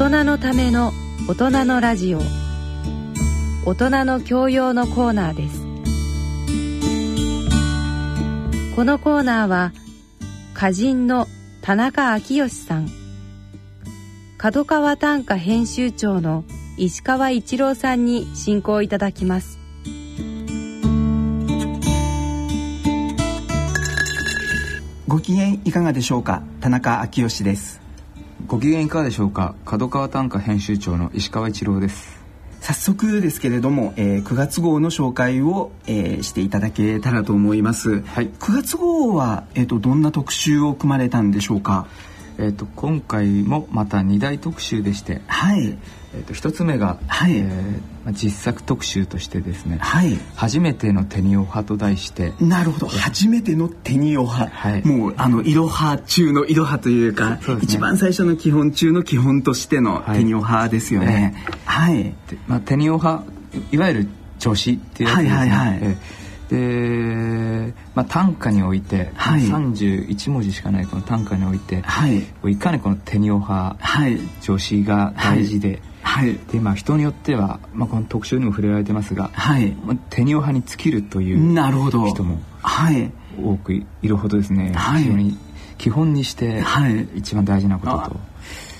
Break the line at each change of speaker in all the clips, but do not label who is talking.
人のための大人のラジオ。大人の教養のコーナーです。このコーナーは歌人の田中昭義さん。角川短歌編集長の石川一郎さんに進行いただきます。
ご機嫌いかがでしょうか？田中昭義です。
ご機嫌いかがでしょうか？角川短歌編集長の石川一郎です。
早速ですけれども、えー、9月号の紹介を、えー、していただけたらと思います、はい、9月号は、えーと、どんな特集を組まれたんでしょうか？
えーと、今回もまた2大特集でして、
はい
えーと、一つ目が、はい。えー、実作特集としてですね、はい、初めてのテニオ派と題して
なるほど。初めてのテニオ派、はい、もうあのいろは中のいろはというか、ね、一番最初の基本中の基本としてのテニオ派ですよね。はい、はい、
まあ、テニオ派いわゆる女子っていうやつですね。はいはいはい。えー。で、まあ、短歌において、はい、31文字しかないこの短歌において、はい、いかにこのテニオ派、はい、助詞が大事で、はい、でまあ人によっては、まあ、この特集にも触れられてますが、はい、テニオ派に尽きるという人も多くいるほどですね、はい、非常に基本にして一番大事なことと。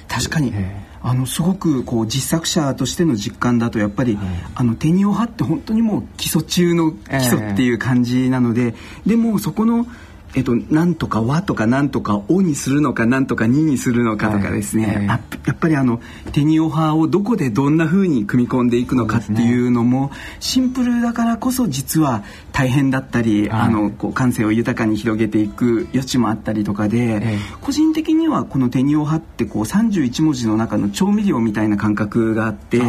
確かに、えーあのすごくこう実作者としての実感だとやっぱり、はい、あのテニオ派って本当にもう基礎中の基礎っていう感じなので、えー、でもそこのえっと、なんとか和とかなんとかおにするのかなんとかににするのかとかですね、はい。はい、やっぱりあのテニオ派をどこでどんなふうに組み込んでいくのかっていうのもシンプルだからこそ実は大変だったり、はい、あのこう感性を豊かに広げていく余地もあったりとかで、個人的にはこのテニオ派ってこう31文字の中の調味料みたいな感覚があって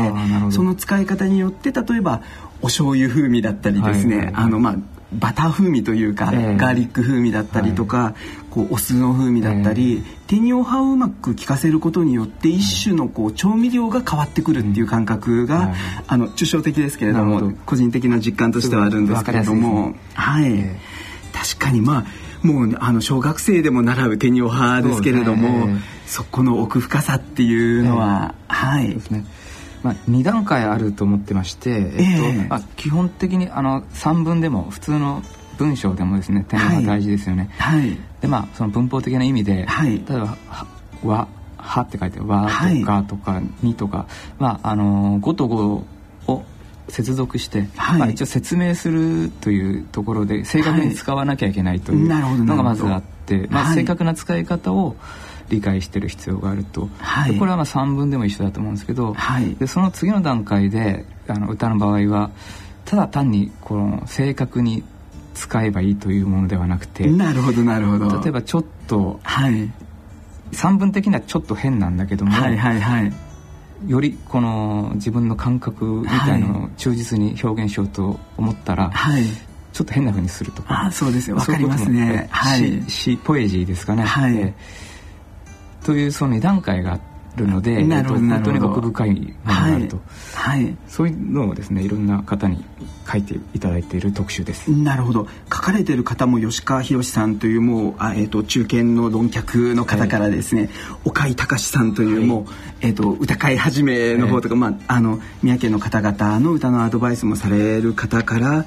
その使い方によって例えばお醤油風味だったりですね、あのまあバター風味というか、えー、ガーリック風味だったりとか、はい、こうお酢の風味だったり、えー、テニオ派をうまく効かせることによって一種のこう調味料が変わってくるっていう感覚が、はい、あの抽象的ですけれども個人的な実感としてはあるんですけれども、はい、えー、確かにまあもうあの小学生でも習うテニオ派ですけれどもそ,、この奥深さっていうのは、はい。ですね
まあ、2段階あると思ってまして、えっと、えー、まあ、基本的にあの3文でも普通の文章でもですね点が大事ですよね。はい、でまあその文法的な意味で、はい、例えば「は」「は」って書いて「わ」とか「とか「に」とか、まああの5と5を接続して、はい、まあ、一応説明するというところで正確に使わなきゃいけないというのがまずあって、まあ、正確な使い方を、理解してる必要があると、はい、これはまあ3文でも一緒だと思うんですけど、はい、でその次の段階であの歌の場合はただ単にこの正確に使えばいいというものではなくて
なるほどなるほど。
例えばちょっと、はい、3文的にはちょっと変なんだけども、はいはいはい、よりこの自分の感覚みたいなのを忠実に表現しようと思ったら、はい、ちょっと変なふうにするとか。
あそうですよ。わかりますね。
はい、詩ポエジーですかね、はい、というその2段階があるのでなるほど本当に奥深いものがあると、はい、はい、そういうのをですねいろんな方に書いていただいている特集です。
なるほど。書かれている方も吉川博さんとい。うもうあ、えーと、中堅の論客の方からですね、はい、岡井隆さんというもう、はい、えーと、歌会始めの方とか、まあ、あの宮家の方々の歌のアドバイスもされる方から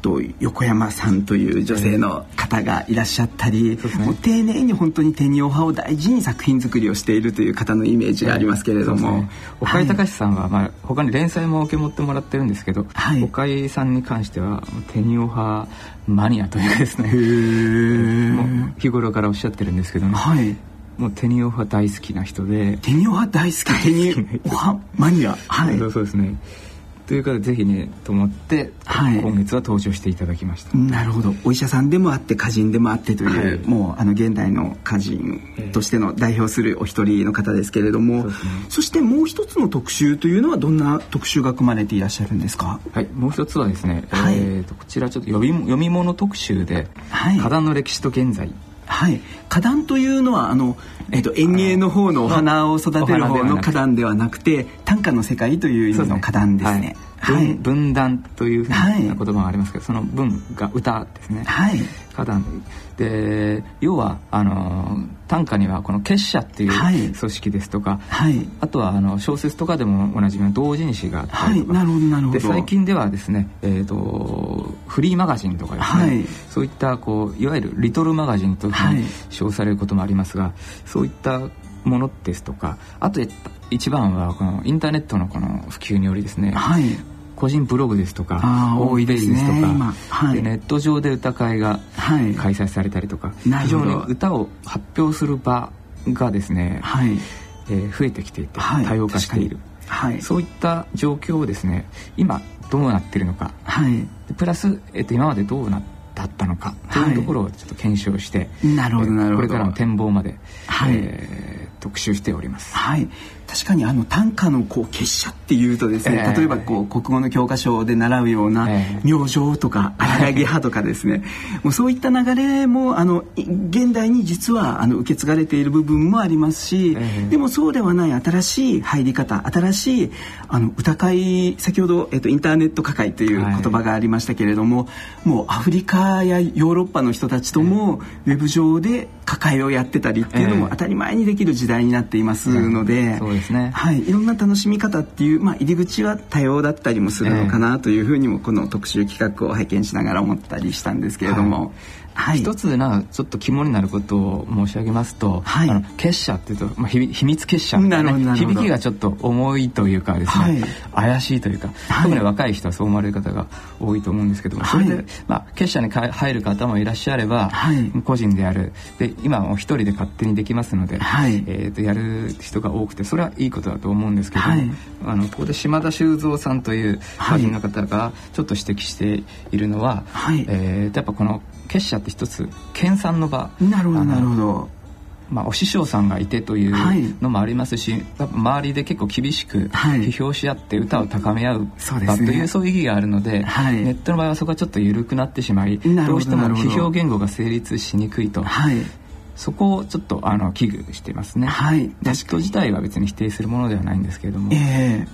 と横山さんという女性の方がいらっしゃったり、えもう丁寧に本当にテニオ派を大事に作品作りをしているという方のイメージがありますけれども、ね、
岡井隆さんは、まあ、他に連載も受け持ってもらってるんですけど、はい、岡井さんに関してはテニオ派マニアというかですねもう日頃からおっしゃってるんですけどね、はい。もうテニオ派大好きな人で。
テニオ派大好き。テニオ派マニア。
はい。そうですねというかぜひねと思って、はい、今月は登場していただきました。
なるほど。お医者さんでもあって歌人でもあってという、はい、もうあの現代の歌人としての代表するお一人の方ですけれども、そね、そしてもう一つの特集というのはどんな特集が組まれていらっしゃるんですか？
はい。もう一つはですね、はい、えーと、こちらちょっと読み読み物特集で「はい、花の歴史と現在」
はい、花壇というのはあの、えっと、園芸の方のお花を育てる方の花壇ではなくて短歌の世界という意味の花壇ですね。
はい、分断というふうな言葉がありますけど、その文が歌ですね、
はい、
歌壇で。要はあの短歌にはこの結社っていう組織ですとか、はい、あとはあの小説とかでもおなじみの同人誌があったりとか、はい、なるほどなるほど。で最近ではですね、えーと、フリーマガジンとかですね、はい、そういったこういわゆるリトルマガジンと称されることもありますが、そういったものですとかあと一番はこのインターネットのこの普及によりですね、はい、個人ブログですとか多いですとか、はい、ネット上で歌会が開催されたりとか、はい、非常に歌を発表する場がですね、はい。えー、増えてきていて多様化している、はい、そういった状況をですね今どうなっているのか、はい、プラス、えー、と今までどうなだったのかというところをちょっと検証して、なるほどなるほど。これからの展望まで、はい。えー、特集しております。
はい確かにあの短歌のこう結社っていうとですね、えー、例えばこう国語の教科書で習うような明星とか 荒木派とかですね、もうそういった流れもあの現代に実はあの受け継がれている部分もありますし、えー、でもそうではない新しい入り方新しいあの歌会先ほど、えっと、インターネット歌会という言葉がありましたけれども、はい、もうアフリカやヨーロッパの人たちともウェブ上で歌会をやってたりっていうのも当たり前にできる時代になっていますので。えー
ですね、
はい、いろんな楽しみ方っていう、まあ、入り口は多様だったりもするのかなというふうにもこの特集企画を拝見しながら思ったりしたんですけれども、
はい、一つなちょっと肝になることを申し上げますと、はい、あの結社っていうと、まあ、秘密結社みたいな、ね、響きがちょっと重いというかですね、はい、怪しいというか、はい、特に若い人はそう思われる方が多いと思うんですけども、それで、まあ、結社に入る方もいらっしゃれば、個人でやる。で今は一人で勝手にできますので、えー、とやる人が多くてそれはいいことだと思うんですけども、あのここで島田修造さんという歌人の方がちょっと指摘しているのは、えー、やっぱこの結社って一つ研鑽の場。
なるほどなるほど。
まあ、お師匠さんがいてというのもありますし、はい、周りで結構厳しく批評し合って歌を高め合う場というそういう意義があるので、はい、ネットの場合はそこはちょっと緩くなってしまいどうしても批評言語が成立しにくいと。はい。そこをちょっとあの危惧してますね。はい。ネット自体は別に否定するものではないんですけれども、え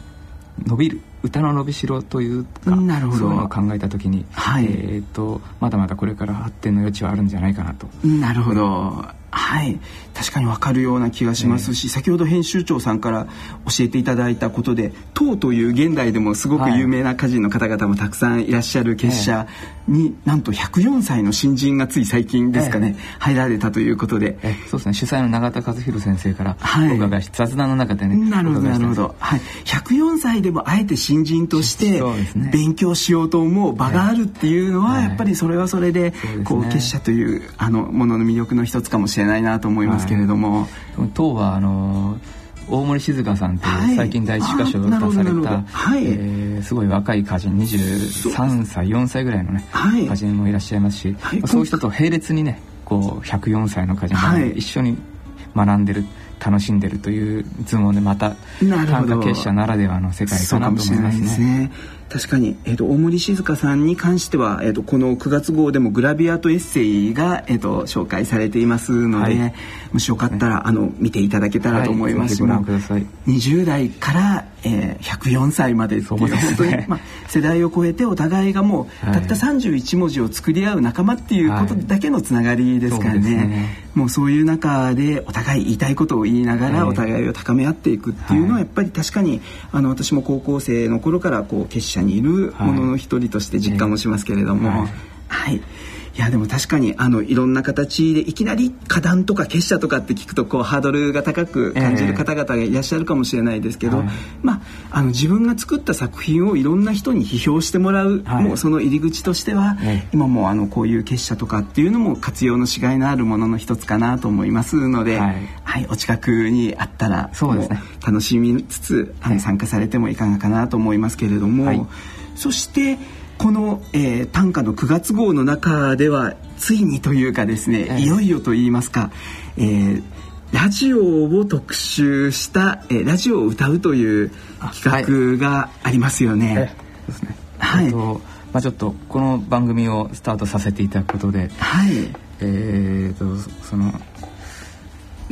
ー、伸びる歌の伸びしろというかなるほど。そういうのを考えた時に、はい、えーと、まだまだこれから発展の余地はあるんじゃないかなと。
なるほどはい。確かに分かるような気がしますし、先ほど編集長さんから教えていただいたことで唐という現代でもすごく有名な歌人の方々もたくさんいらっしゃる結社に、なんと104歳の新人がつい最近ですかね、入られたということで、
そうですね。主催の永田和弘先生からお伺いし、雑談の中でね
なるほどなるほど、はい、104歳でもあえて新人として勉強しようと思う場があるっていうのは、やっぱりそれはそれでこう結社というあのものの魅力の一つかもしれないなと思いますけれども。
当はあの大森静香さんという最近第一歌手を出された、はい。えー、すごい若い歌人23歳4歳ぐらいのね、はい、歌人もいらっしゃいますし、はい、そういう人と並列にねこう104歳の歌人が一緒に学んでる楽しんでるという図問でまた短歌結社ならではの世界かなと思いますね。
確かに、えーと、大森静香さんに関しては、えーと、この9月号でもグラビアとエッセイが、えーと、紹介されていますので、はい、もしよかったら、ね、あの見ていただけたらと思います、
はい、ご覧ください。
20代から、えー、104歳までっていう、ね、本当に、まあ、世代を超えてお互いがもう、はい、たった31文字を作り合う仲間っていうことだけのつながりですからね,、ね。もうそういう中でお互い言いたいことを言いながら、お互いを高め合っていくっていうのはやっぱり確かにあの私も高校生の頃からこう結社にいるものの一人として実感もしますけれども、はい、はいいやでも確かにあのいろんな形でいきなり花壇とか結社とかって聞くとこうハードルが高く感じる方々がいらっしゃるかもしれないですけど、えーまあ、あの自分が作った作品をいろんな人に批評してもらう、はい、もうその入り口としては、えー、今もあのこういう結社とかっていうのも活用のしがいのあるものの一つかなと思いますので、はい、はい、お近くにあったらそうです、ね、楽しみつつ、はい、参加されてもいかがかなと思いますけれども、そしてこの、えー、短歌の9月号の中ではついにというかですね、いよいよと言いますか、えー、ラジオを特集した、えー、ラジオを歌うという企画がありますよね。はい、ですね。
はい。まあちょっとこの番組をスタートさせていただくことで、はい。えーとその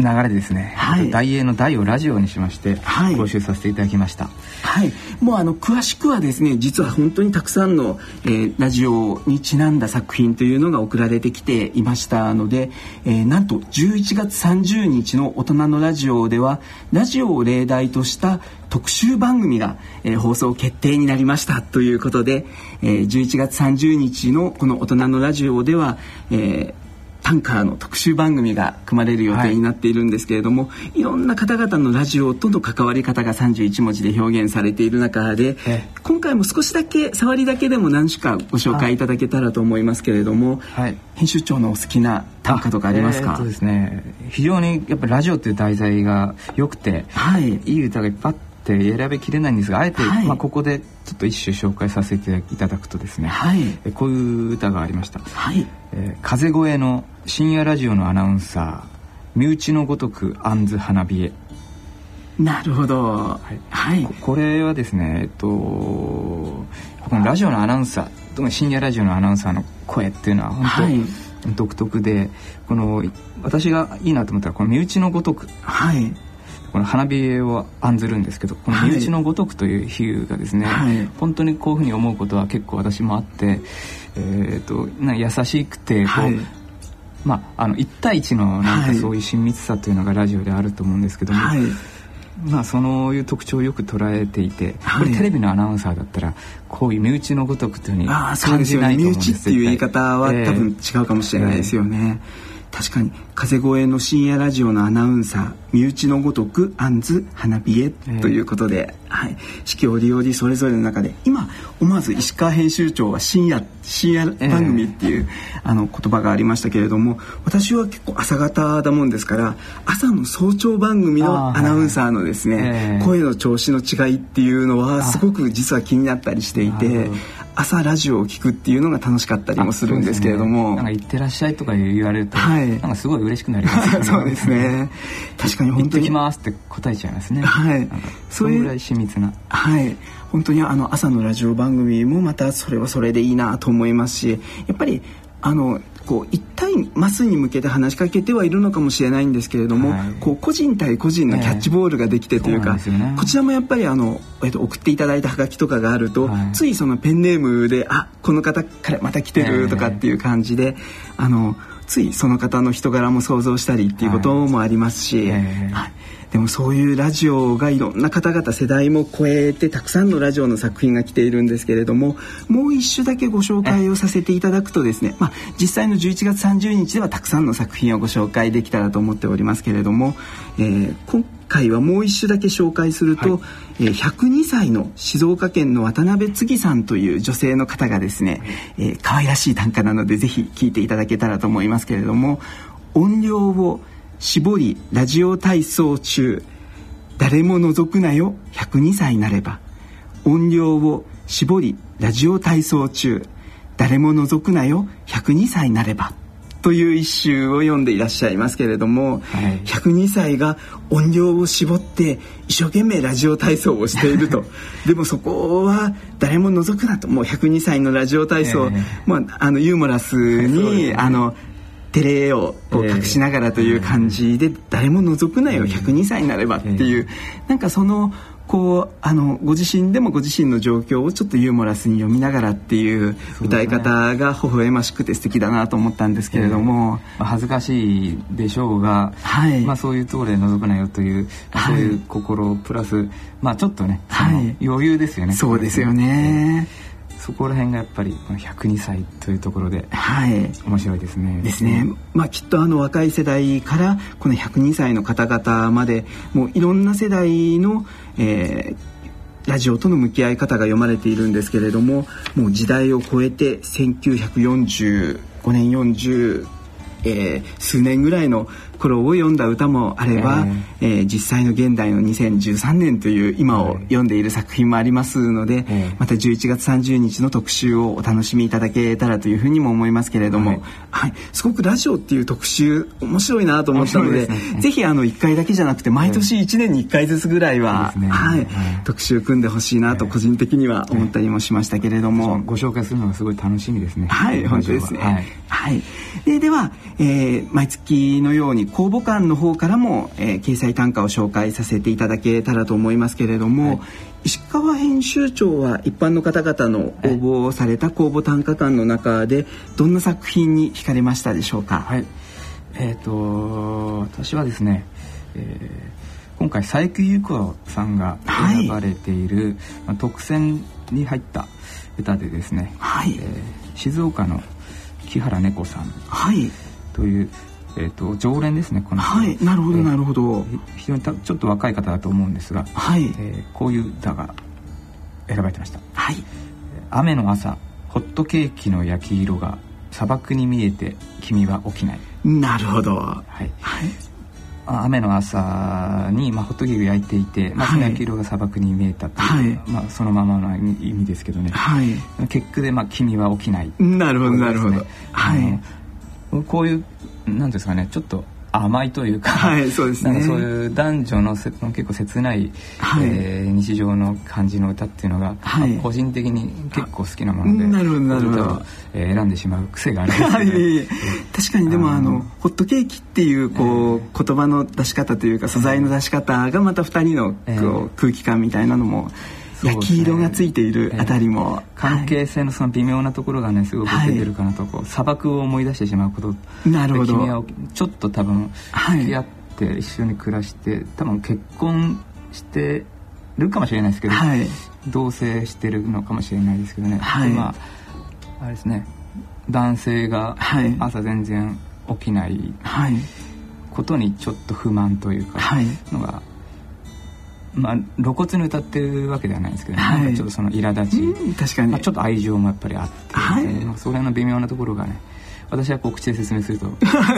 流れでですね、はい、大英の大をラジオにしまして、はい、講習させていただきました。
はい。もうあの詳しくはですね実は本当にたくさんの、えー、ラジオにちなんだ作品というのが送られてきていましたので、えー、なんと11月30日の大人のラジオではラジオを例題とした特集番組が、えー、放送決定になりましたということで、えー、11月30日のこの大人のラジオでは、えー、タンカーの特集番組が組まれる予定になっているんですけれども、はい、いろんな方々のラジオとの関わり方が31文字で表現されている中で、今回も少しだけ触りだけでも何種かご紹介いただけたらと思いますけれども、はい、編集長のお好きな短歌とかありますか、
えー、ですね非常にやっぱりラジオっていう題材が良くて、はい、いい歌がいっぱいあってって選べきれないんですがあえて、はい、まあ、ここでちょっと一首紹介させていただくとですね、はい、えこういう歌がありました、はい。えー、風越えの深夜ラジオのアナウンサー身内のごとく杏ズ花冷え。
なるほど、はい、
はい、これはですねえっとこのラジオのアナウンサー特に深夜ラジオのアナウンサーの声っていうのは本当、はい。独特でこの私がいいなと思ったらこの「身内のごとく」はい、この花火を案ずるんですけどこの「身内のごとく」という比喩がですね、はい、本当にこういうふうに思うことは結構私もあって、えーと、な優しくてこう、はい、まああの1対1のなんかそういう親密さというのがラジオであると思うんですけども。はい。まあ、そういう特徴をよく捉えていて、これテレビのアナウンサーだったらこういう身内のごとくというふうに感じないと思うんです、ね、身内
っていう言い方は多分違うかもしれないですよね。えー確かに風越えの深夜ラジオのアナウンサー身内のごとく杏ズ花冷えということで、えー、はい、四季折々それぞれの中で今思わず石川編集長は深夜深夜番組っていう、えー、あの言葉がありましたけれども私は結構朝方だもんですから朝の早朝番組のアナウンサーのですね、えー、声の調子の違いっていうのはすごく実は気になったりしていて朝ラジオを聞くっていうのが楽しかったりもするんですけれども、
ね、なんか行ってらっしゃいとか言われると、はい、なんかすごい嬉しくなります、
ね、そうですね。確かに本当に。
行ってきますって答えちゃいますね。はい。それぐらい親密な。
はい。本当にあの朝のラジオ番組もまたそれはそれでいいなと思いますしやっぱりあのこう一対マスに向けて話しかけてはいるのかもしれないんですけれども、はい、こう個人対個人のキャッチボールができてというか、えーうね、こちらもやっぱりあの、えー、と送っていただいたハガキとかがあると、はい、ついそのペンネームであこの方からまた来てるとかっていう感じで、えー、あのついその方の人柄も想像したりっていうこともありますし、はい、はいでもそういうラジオがいろんな方々世代も超えてたくさんのラジオの作品が来ているんですけれどももう一種だけご紹介をさせていただくとですね、まあ、実際の11月30日ではたくさんの作品をご紹介できたらと思っておりますけれども、えー、今回はもう一種だけ紹介すると、はい、えー、102歳の静岡県の渡辺次さんという女性の方がですね、えー、可愛らしい短歌なのでぜひ聴いていただけたらと思いますけれども音量を絞りラジオ体操中誰も覗くなよ102歳なれば。音量を絞りラジオ体操中誰も覗くなよ102歳なれば。という一首を読んでいらっしゃいますけれども、はい、102歳が音量を絞って一生懸命ラジオ体操をしていると。でもそこは誰も覗くなと。もう102歳のラジオ体操、えー、まあ、あのユーモラスに、ね、あの照れをこう隠しながらという感じで誰も覗くなよ102歳になればっていうなんかそのこうあのご自身でもご自身の状況をちょっとユーモラスに読みながらっていう歌い方が微笑ましくて素敵だなと思ったんですけれども、
えー、恥ずかしいでしょうが、はい、まあ、そういうところで覗くなよという、そういう心プラス、まあ、ちょっとね、はい、余裕ですよね。
そうですよね、
えーそこら辺がやっぱりこの102歳というところで、はい、面白いですね。
ですね。まあきっとあの若い世代からこの102歳の方々までもういろんな世代の、えー、ラジオとの向き合い方が読まれているんですけれどももう時代を超えて1945年40、えー、数年ぐらいの頃を読んだ歌もあれば、えー、えー、実際の現代の2013年という今を読んでいる作品もありますので、えー、また11月30日の特集をお楽しみいただけたらというふうにも思いますけれども、はい、はい、すごくラジオっていう特集面白いなと思ったので、ね、ぜひあの1回だけじゃなくて毎年1年に1回ずつぐらいは、ね、はい、特集組んでほしいなと個人的には思ったりもしましたけれども、
ご紹介するのがすごい楽しみですね。
はい、本当ですね。はい、はい、ででは、えー、毎月のように公募館の方からも、えー、掲載短歌を紹介させていただけたらと思いますけれども、はい、石川編集長は一般の方々の応募された公募短歌館の中でどんな作品に惹かれましたでしょうか？
はい、えっ、ー、と私はですね、えー、今回佐伯優子さんが選ばれている、はい、まあ、特選に入った歌でですね、はい。えー、静岡の木原猫さんという、えーと、常連ですねこの
はいなるほどなるほど。
非常にたちょっと若い方だと思うんですが、はい。えー、こういう歌が選ばれてました「はい、雨の朝ホットケーキの焼き色が砂漠に見えて君は起きない」
なるほど、はい、はい、
雨の朝に、まあ、ホットケーキを焼いていて、まあ、その焼き色が砂漠に見えたという、はい、まあ、そのままの意味ですけどね、はい、結局で、まあ「君は起きない」
なるほど、なるほど、
はい、こういうなんですかねちょっと甘いというか、はい、そうですね。そういう男女の結構切ない、はい、えー、日常の感じの歌っていうのが、はい、個人的に結構好きなもので、
なるほどなるほど、
えー、選んでしまう癖があるんですね。はい、
確かにでもあのホットケーキっていうこう、えー、言葉の出し方というか素材の出し方がまた二人のえー、空気感みたいなのも。焼き色がついているあたりも、
ね、関係性のその微妙なところがねすごく出てるかなと、こう砂漠を思い出してしまうこと
なるほど。
君はちょっと多分付き合って一緒に暮らして、多分結婚してるかもしれないですけど、はい、同棲してるのかもしれないですけどね、はい、まああれですね。男性が朝全然起きない。ことにちょっと不満というか、はい、のがまあ、露骨に歌ってるわけではないんですけど、ね、はい、ちょっとその苛立ち、確かに、まあ、ちょっと愛情もやっぱりあって、はい、まあ、それの微妙なところがね私はこう口で説明すると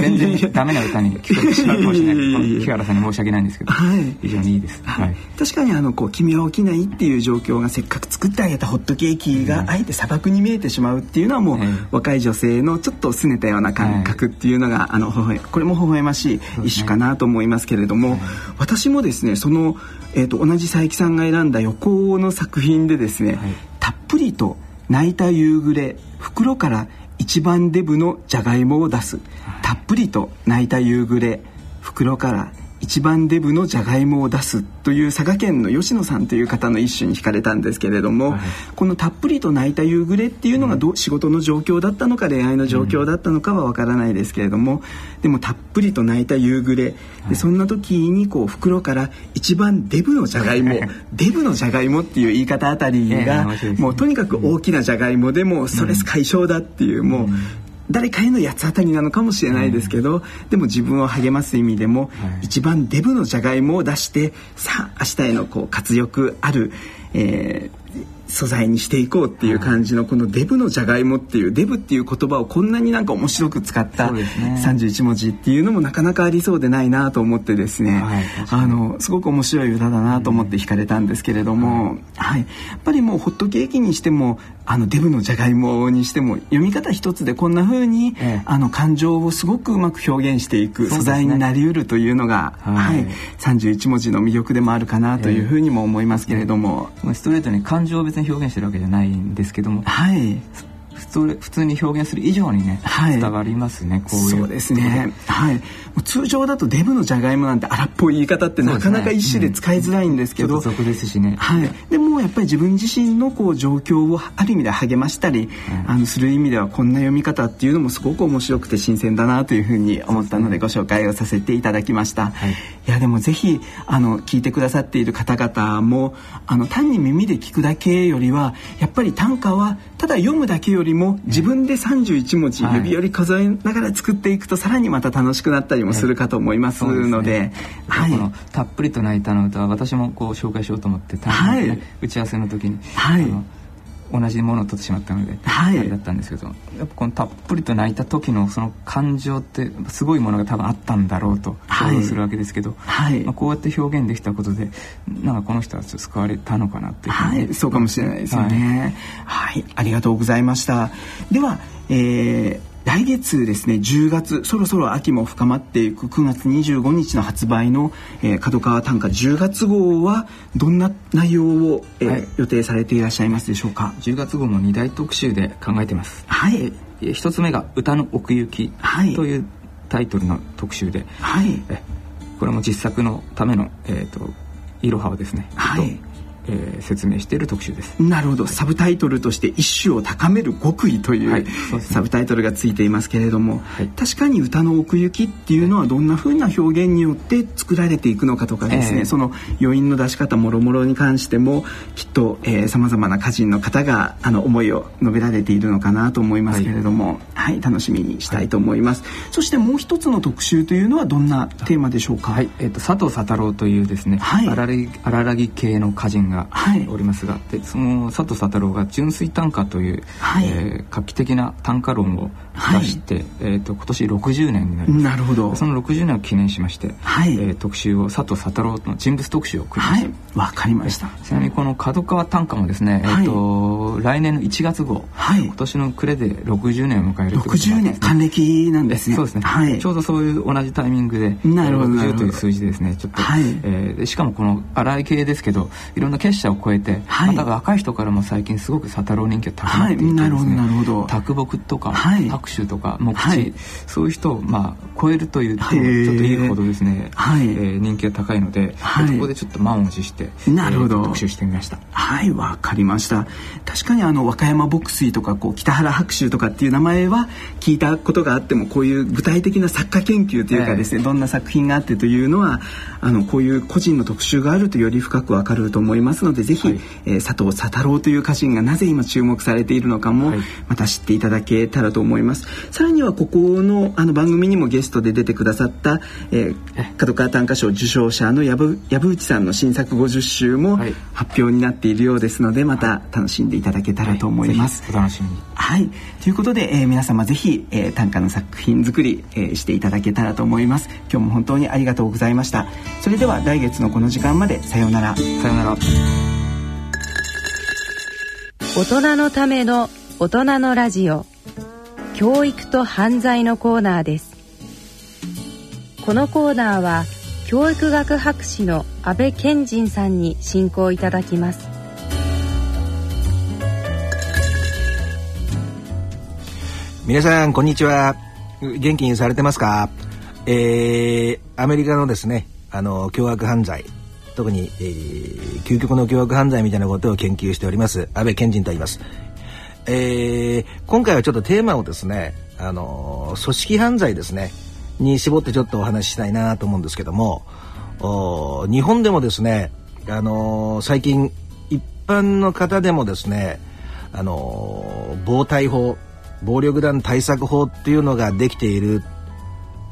全然ダメな歌に聞こえてしまうかもしれない。木原さんに申し訳ないんですけど、はい、非常にいいです、はい、
確かにあのこう「君は起きない」っていう状況がせっかく作ってあげたホットケーキがあえて砂漠に見えてしまうっていうのはもう、若い女性のちょっと拗ねたような感覚っていうのが、あのこれも微笑ましい一種かなと思いますけれども、私もですねその、えー、と同じ佐伯さんが選んだ横尾の作品でですね、たっぷりと泣いた夕暮れ袋から一番デブのじゃがいもを出す。たっぷりと泣いた夕暮れ袋から一番デブのじゃがいもを出すという佐賀県の吉野さんという方の一種に惹かれたんですけれども、はい、このたっぷりと泣いた夕暮れっていうのがど、うん、仕事の状況だったのか恋愛の状況だったのかはわからないですけれども、うん、でもたっぷりと泣いた夕暮れ、はい、でそんな時にこう袋から一番デブのじゃがいもデブのじゃがいもっていう言い方あたりが、もうとにかく大きなじゃがいもでもストレス解消だっていう、もう誰かへの八つ当たりなのかもしれないですけど、うん、でも自分を励ます意味でも、はい、一番デブのじゃがいもを出してさあ明日へのこう活力ある、えー、素材にしていこうっていう感じのこのデブのじゃがいもっていうデブっていう言葉をこんなになんか面白く使った31文字っていうのもなかなかありそうでないなと思ってですね、はい、あのすごく面白い歌だなと思って惹かれたんですけれども、はい、やっぱりもうホットケーキにしてもあのデブのじゃがいもにしても読み方一つでこんな風に、ええ、あの感情をすごくうまく表現していく素材になりうるというのが、ね、はい、はい、31文字の魅力でもあるかなというふうにも思いますけれども、
え、ストレートに感情を別に表現してるわけじゃないんですけども、はい、普通普通に表現する以上にね、はい、伝わりますねこういう。
そうですね。はい。通常だとデブのじゃがいもなんて荒っぽい言い方ってなかなか一種で使いづらいんですけど、
ねうん、ですしね、
はい、でもやっぱり自分自身のこう状況をある意味で励ましたり、あのする意味ではこんな読み方っていうのもすごく面白くて新鮮だなというふうに思ったのでご紹介をさせていただきました、はい、いやでもぜひあの聞いてくださっている方々もあの単に耳で聞くだけよりはやっぱり短歌はただ読むだけよりも自分で31文字指折り数えながら作っていくとさらにまた楽しくなったりもするかと思いますので、ね、
はい、この「たっぷりと泣いたの歌」は私もこう紹介しようと思ってはい、打ち合わせの時に、はい、同じものを取ってしまったので、はい、あれだったんですけどやっぱこのたっぷりと泣いた時のその感情ってすごいものが多分あったんだろうと想像するわけですけど、はい。まあ、こうやって表現できたことでなんかこの人は救われたのかなっていう
はい、そうかもしれないですよね、はい、はい、ありがとうございました。では、えー来月ですね10月そろそろ秋も深まっていく9月25日の発売のえー、角川短歌10月号はどんな内容を、えーはい、予定されていらっしゃいますでしょうか
？10月号の2大特集で考えてます。はい。一つ目が歌の奥行きというタイトルの特集で、はい、えこれも実作のための、えーと、いろはをですね、はい、えー、説明している特集です。
なるほど。サブタイトルとして「一種を高める極意」という、はい、サブタイトルがついていますけれども、はい、確かに歌の奥行きっていうのはどんなふうな表現によって作られていくのかとかですね、えー、その余韻の出し方もろもろに関してもきっとさまざまな歌人の方があの思いを述べられているのかなと思いますけれども、はい、はい、楽しみにしたいと思います、そしてもう一つの特集というのはどんなテーマでしょうか、
はい。えーと、佐藤佐太郎というですね、はい、荒木系の歌人がおりますが、はい、でその佐藤佐太郎が純粋短歌という、はい、えー、画期的な短歌論を出して、はい、えーと、今年60年になります。
なるほど。
その60年を記念しまして、はい、えー、特集を佐藤佐太郎の人物特集を組みました
わ、はい、かりました。
ちなみにこの角川短歌もですね、えーと来年の1月号、はい、今年の暮れで60年を迎えるということ
60年。還暦なんですね。
そうですね、はい、ちょうどそういう同じタイミングでなるほど60という数字でですねちょっと、はい。えー、しかもこの荒い系ですけどいろんな結社を超えて、はい、また若い人からも最近すごく佐太郎人気が高まっていてね、はい、なるほどなるほど。卓木とか、はい、拍手とか木地、はい、そういう人をまあ超えるというとちょっといいほどですね、はい。えー、人気が高いので、はい、そこでちょっと満を持してなるほど、えー、特集してみました。
はいわかりました。確かにあの和歌山牧水とかこう北原白秋とかっていう名前は聞いたことがあってもこういう具体的な作家研究というかですね、えー、どんな作品があってというのはあのこういう個人の特集があるとより深くわかると思いますのでぜひ、はい、えー、佐藤佐太郎という歌人がなぜ今注目されているのかも、また知っていただけたらと思います。さらにはここのあの番組にもゲストで出てくださった、えー、角川短歌賞受賞者の藪内さんの新作50集も発表になっているようですのでまた楽しんでいただけたらと思います、
はい、お楽しみに。
はい。ということで、えー、皆様ぜひ、えー、短歌の作品作り、えー、していただけたらと思います。今日も本当にありがとうございました。それでは来月のこの時間までさようなら。さ
ようなら
大人のための大人のラジオ。教育と犯罪のコーナーです。このコーナーは教育学博士の安倍賢人さんに進行いただきます。
皆さんこんにちは。元気にされてますか？えー、アメリカのですねあの凶悪犯罪。特に、えー、究極の凶悪犯罪みたいなことを研究しております安倍賢人と言います。えー、今回はちょっとテーマをですね、あの組織犯罪ですねに絞ってちょっとお話ししたいなと思うんですけども日本でもですね、あの最近一般の方でもですね、あの暴対法暴力団対策法っていうのができている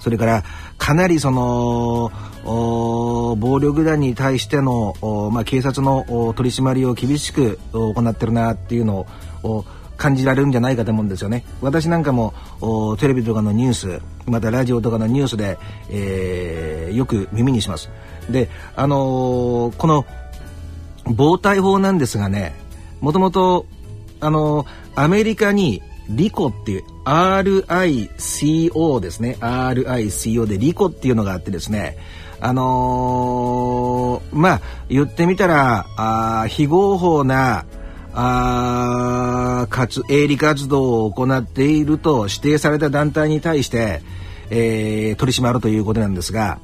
それからかなりその暴力団に対しての、まあ、警察の取り締まりを厳しく行ってるなっていうのを感じられるんじゃないかと思うんですよね。私なんかもテレビとかのニュースまたラジオとかのニュースで、えー、よく耳にします。で、あのー、この暴対法なんですがねもともと、あのー、アメリカにリコっていう RICO ですね。RICO でリコっていうのがあってですね。あのー、まあ言ってみたらあ非合法なあ活営利活動を行っていると指定された団体に対して、えー、取り締まるということなんですが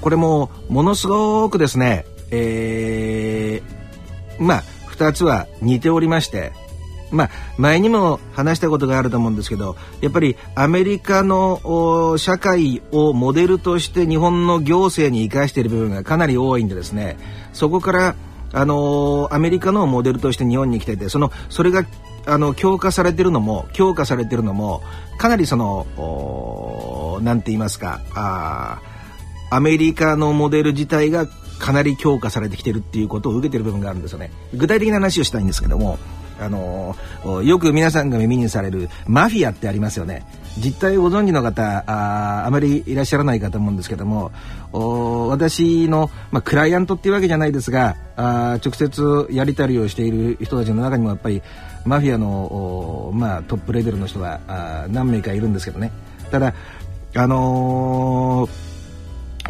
これもものすごくですね、えー、まあ2つは似ておりましてまあ、前にも話したことがあると思うんですけどやっぱりアメリカの社会をモデルとして日本の行政に生かしている部分がかなり多いんでですね。そこからあのアメリカのモデルとして日本に来ててそのそれがあの強化されてるのも強化されてるのもかなりその何て言いますかあアメリカのモデル自体がかなり強化されてきてるっていうことを受けてる部分があるんですよね。具体的な話をしたいんですけどもあのよく皆さんが耳にされるマフィアってありますよね。実態をご存知の方ああまりいらっしゃらないかと思うんですけども私の、まあ、クライアントっていうわけじゃないですがあ直接やり取りをしている人たちの中にもやっぱりマフィアの、まあ、トップレベルの人があ何名かいるんですけどね。ただあのー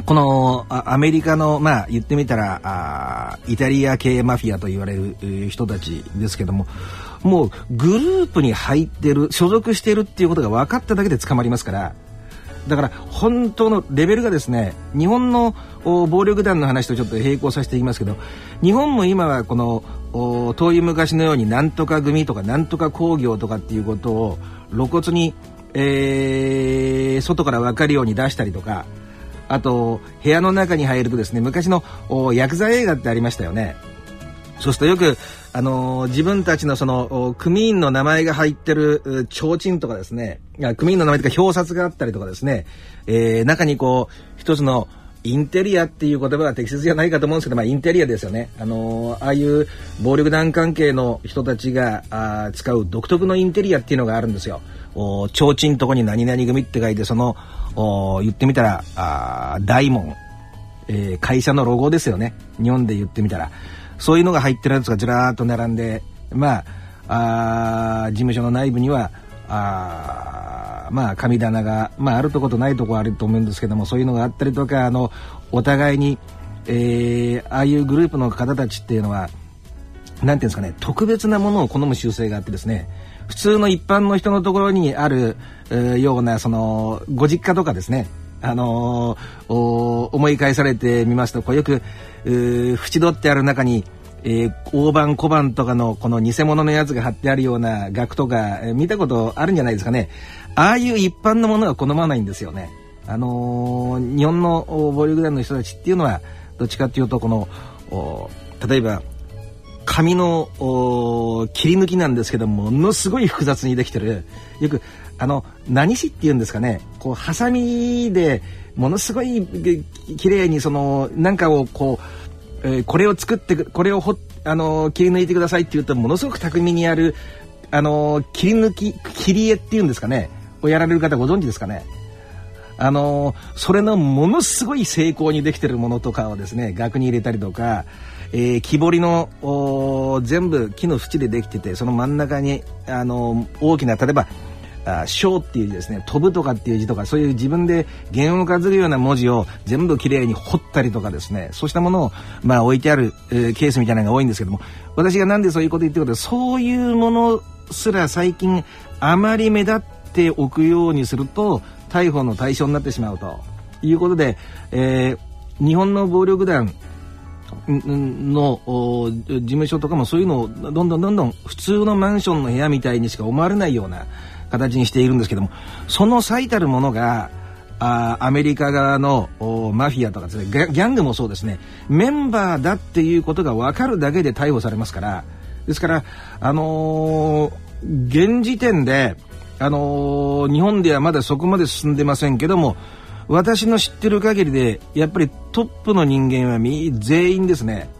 このアメリカのまあ言ってみたらイタリア系マフィアと言われる人たちですけどももうグループに入ってる所属してるっていうことが分かっただけで捕まりますからだから本当のレベルがですね日本の暴力団の話とちょっと並行させていきますけど日本も今はこの遠い昔のようになんとか組とかなんとか工業とかっていうことを露骨に、えー、外から分かるように出したりとかあと部屋の中に入るとですね昔のヤクザ映画ってありましたよねそうするとよく、あのー、自分たちのその、組員の名前が入ってる、提灯とかですね、組員の名前とか表札があったりとかですね、えー、中にこう、一つの、インテリアっていう言葉は適切じゃないかと思うんですけど、まあ、インテリアですよね。あのー、ああいう暴力団関係の人たちがあ使う独特のインテリアっていうのがあるんですよ。お提灯とこに何々組って書いて、その、言ってみたら、大門、えー、会社のロゴですよね。日本で言ってみたら。そういうのが入ってるやつがずらーっと並んで、まあ、あ事務所の内部には、あまあ、神棚が、まあ、あるとことないとこあると思うんですけども、そういうのがあったりとか、あの、お互いに、えー、ああいうグループの方たちっていうのは、なんていうんですかね、特別なものを好む習性があってですね、普通の一般の人のところにある、ような、その、ご実家とかですね、あのー、思い返されてみますとこうよく縁取ってある中に、えー、大判小判とかのこの偽物のやつが貼ってあるような額とか、えー、見たことあるんじゃないですかね。ああいう一般のものは好まないんですよね。あのー、日本の暴力団の人たちっていうのはどっちかっていうとこの例えば紙の切り抜きなんですけどものすごい複雑にできてる。よくあの何紙っていうんですかね。こうハサミでものすごい綺麗にそのなんかをこう、えー、これを作ってこれをほあの切り抜いてくださいって言うとものすごく巧みにやるあの切り抜き切り絵っていうんですかね。をやられる方ご存知ですかね。あのそれのものすごい精巧にできてるものとかをですね額に入れたりとか、えー、木彫りの全部木の縁でできててその真ん中にあの大きな例えばあ章っていう字ですね飛ぶとかっていう字とかそういう自分で弦を担ぐような文字を全部きれいに彫ったりとかですねそうしたものをまあ置いてある、えー、ケースみたいなのが多いんですけども私がなんでそういうこと言ってるかとそういうものすら最近あまり目立っておくようにすると逮捕の対象になってしまうと。いうことで、えー、日本の暴力団の事務所とかもそういうのをどんどんどんどん普通のマンションの部屋みたいにしか思われないような形にしているんですけどもその最たるものがあアメリカ側のマフィアとかですねギャングもそうですねメンバーだっていうことが分かるだけで逮捕されますからですからあのー、現時点であのー、日本ではまだそこまで進んでませんけども私の知ってる限りでやっぱりトップの人間は全員ですね。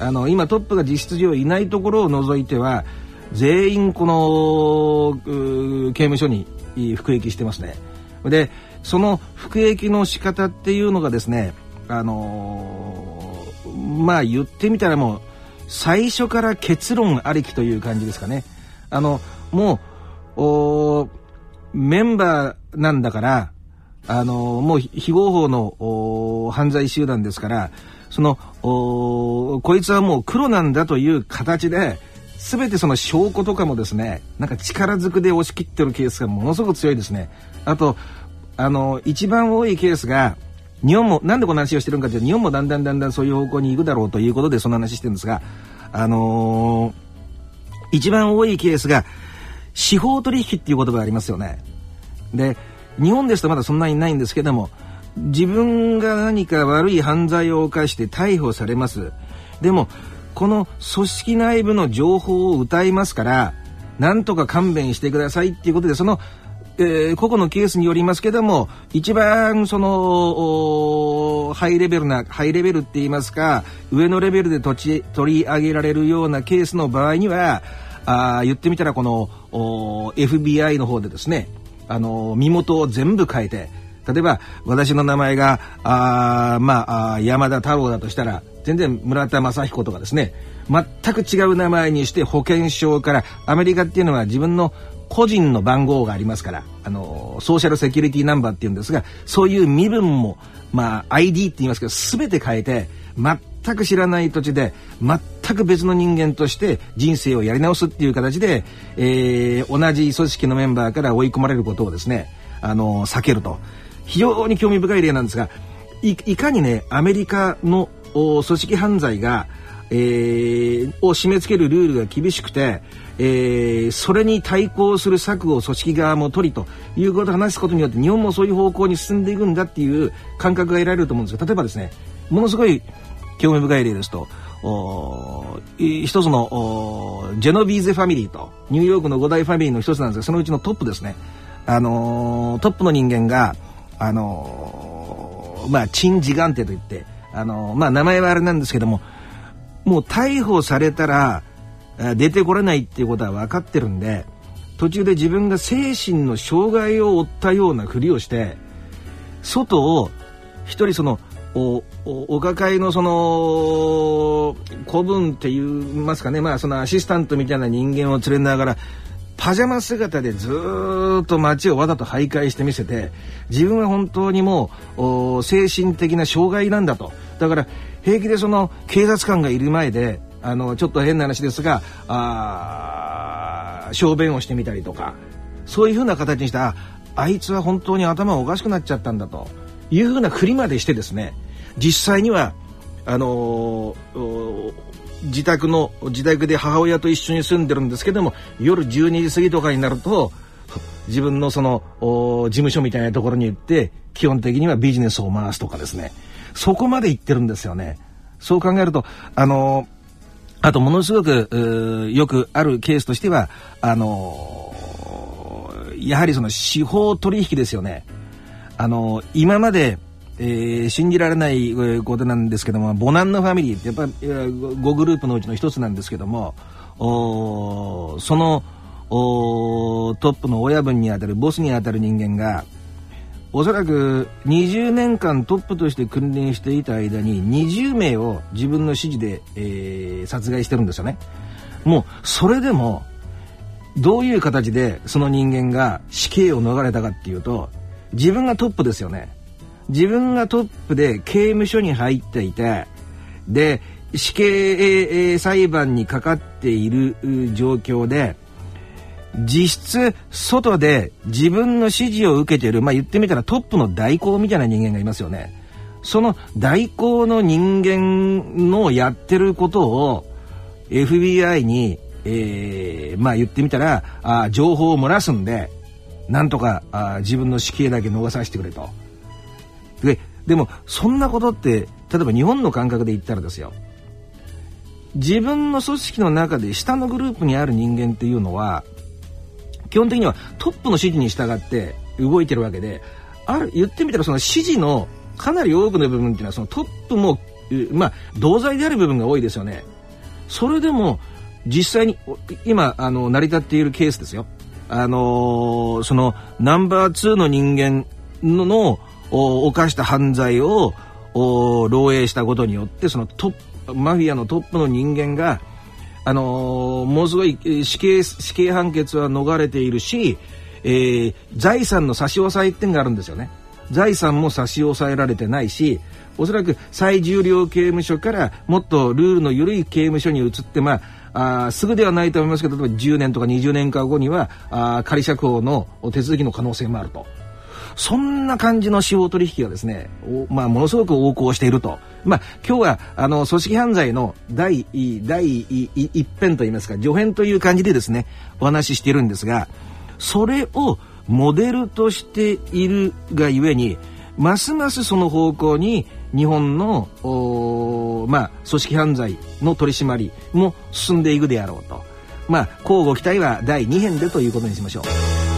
あの今トップが実質上いないところを除いては全員この刑務所に服役してますね。でその服役の仕方っていうのがですねあのー、まあ言ってみたらもう最初から結論ありきという感じですかね。あのもうメンバーなんだからあのー、もう非合法の犯罪集団ですからそのこいつはもう黒なんだという形で全てその証拠とかもですねなんか力ずくで押し切ってるケースがものすごく強いですね。あとあの一番多いケースが日本もなんでこの話をしてるんかというと日本もだんだんだんだんそういう方向に行くだろうということでその話してるんですがあのー、一番多いケースが司法取引っていう言葉がありますよね。で日本ですとまだそんなにないんですけども自分が何か悪い犯罪を犯して逮捕されます。でもこの組織内部の情報を謳いますからなんとか勘弁してくださいっていうことでその、えー、個々のケースによりますけども一番そのハイレベルなハイレベルって言いますか上のレベルで取り上げられるようなケースの場合にはあ言ってみたらこの FBI の方でですねあの身元を全部変えて例えば私の名前があまあ山田太郎だとしたら全然村田正彦とかですね全く違う名前にして保険証からアメリカっていうのは自分の個人の番号がありますからあのソーシャルセキュリティナンバーっていうんですがそういう身分もまあ ID って言いますけど全て変えて全く知らない土地で全く別の人間として人生をやり直すっていう形で、えー、同じ組織のメンバーから追い込まれることをですねあの避けると。非常に興味深い例なんですがいかにねアメリカの組織犯罪が、えー、を締め付けるルールが厳しくて、えー、それに対抗する策を組織側も取りということを話すことによって日本もそういう方向に進んでいくんだっていう感覚が得られると思うんですが例えばですねものすごい興味深い例ですと一つのジェノビーゼファミリーとニューヨークの五大ファミリーの一つなんですがそのうちのトップですね、あのー、トップの人間が、あのー、まあ、チン・ジガンテといって、あの、まあ、名前はあれなんですけどももう逮捕されたら出てこれないっていうことは分かってるんで途中で自分が精神の障害を負ったようなふりをして外を一人そのおお抱えのその古文って言いますかねまあそのアシスタントみたいな人間を連れながらパジャマ姿でずっと街をわざと徘徊してみせて自分は本当にもう精神的な障害なんだと。だから平気でその警察官がいる前であのちょっと変な話ですがあ小便をしてみたりとかそういうふうな形にしたあいつは本当に頭おかしくなっちゃったんだというふうなふりまでしてですね実際にはあのー、自宅の自宅で母親と一緒に住んでるんですけども夜12時過ぎとかになると自分のその事務所みたいなところに行って基本的にはビジネスを回すとかですね。そこまで行ってるんですよね。そう考えるとあのあとものすごくよくあるケースとしてはあの、やはりその司法取引ですよね。あの、今までえー、信じられないことなんですけどもボナンのファミリーってやっぱり5グループのうちの一つなんですけどもそのトップの親分にあたるボスにあたる人間がおそらく20年間トップとして訓練していた間に20名を自分の指示で、えー、殺害してるんですよね。もうそれでもどういう形でその人間が死刑を逃れたかっていうと自分がトップですよね。自分がトップで刑務所に入っていてで死刑裁判にかかっている状況で実質外で自分の指示を受けているまあ言ってみたらトップの代行みたいな人間がいますよね。その代行の人間のやってることを FBI に、えー、まあ言ってみたらあ情報を漏らすんでなんとかあ自分の死刑だけ逃させてくれと。ででもそんなことって例えば日本の感覚で言ったらですよ自分の組織の中で下のグループにある人間っていうのは基本的にはトップの指示に従って動いてるわけである言ってみたらその指示のかなり多くの部分っていうのはそのトップもまあ同罪である部分が多いですよね。それでも実際に今あの成り立っているケースですよ。あのー、そのナンバー2の人間の犯した犯罪を漏洩したことによってそのトップマフィアのトップの人間が、あのー、ものすごい死刑死刑判決は逃れているし、えー、財産の差し押さえっていうのがあるんですよね。財産も差し押さえられてないしおそらく最重量刑務所からもっとルールの緩い刑務所に移ってまああすぐではないと思いますけど例えば10年とか20年か後にはあ仮釈放の手続きの可能性もあると。そんな感じの司法取引がですね、まあ、ものすごく横行していると。まあ、今日は、あの、組織犯罪の第、第一編といいますか、助編という感じでですね、お話ししているんですが、それをモデルとしているがゆえに、ますますその方向に日本の、まあ、組織犯罪の取り締まりも進んでいくであろうと。まあ、交互期待は第2編でということにしましょう。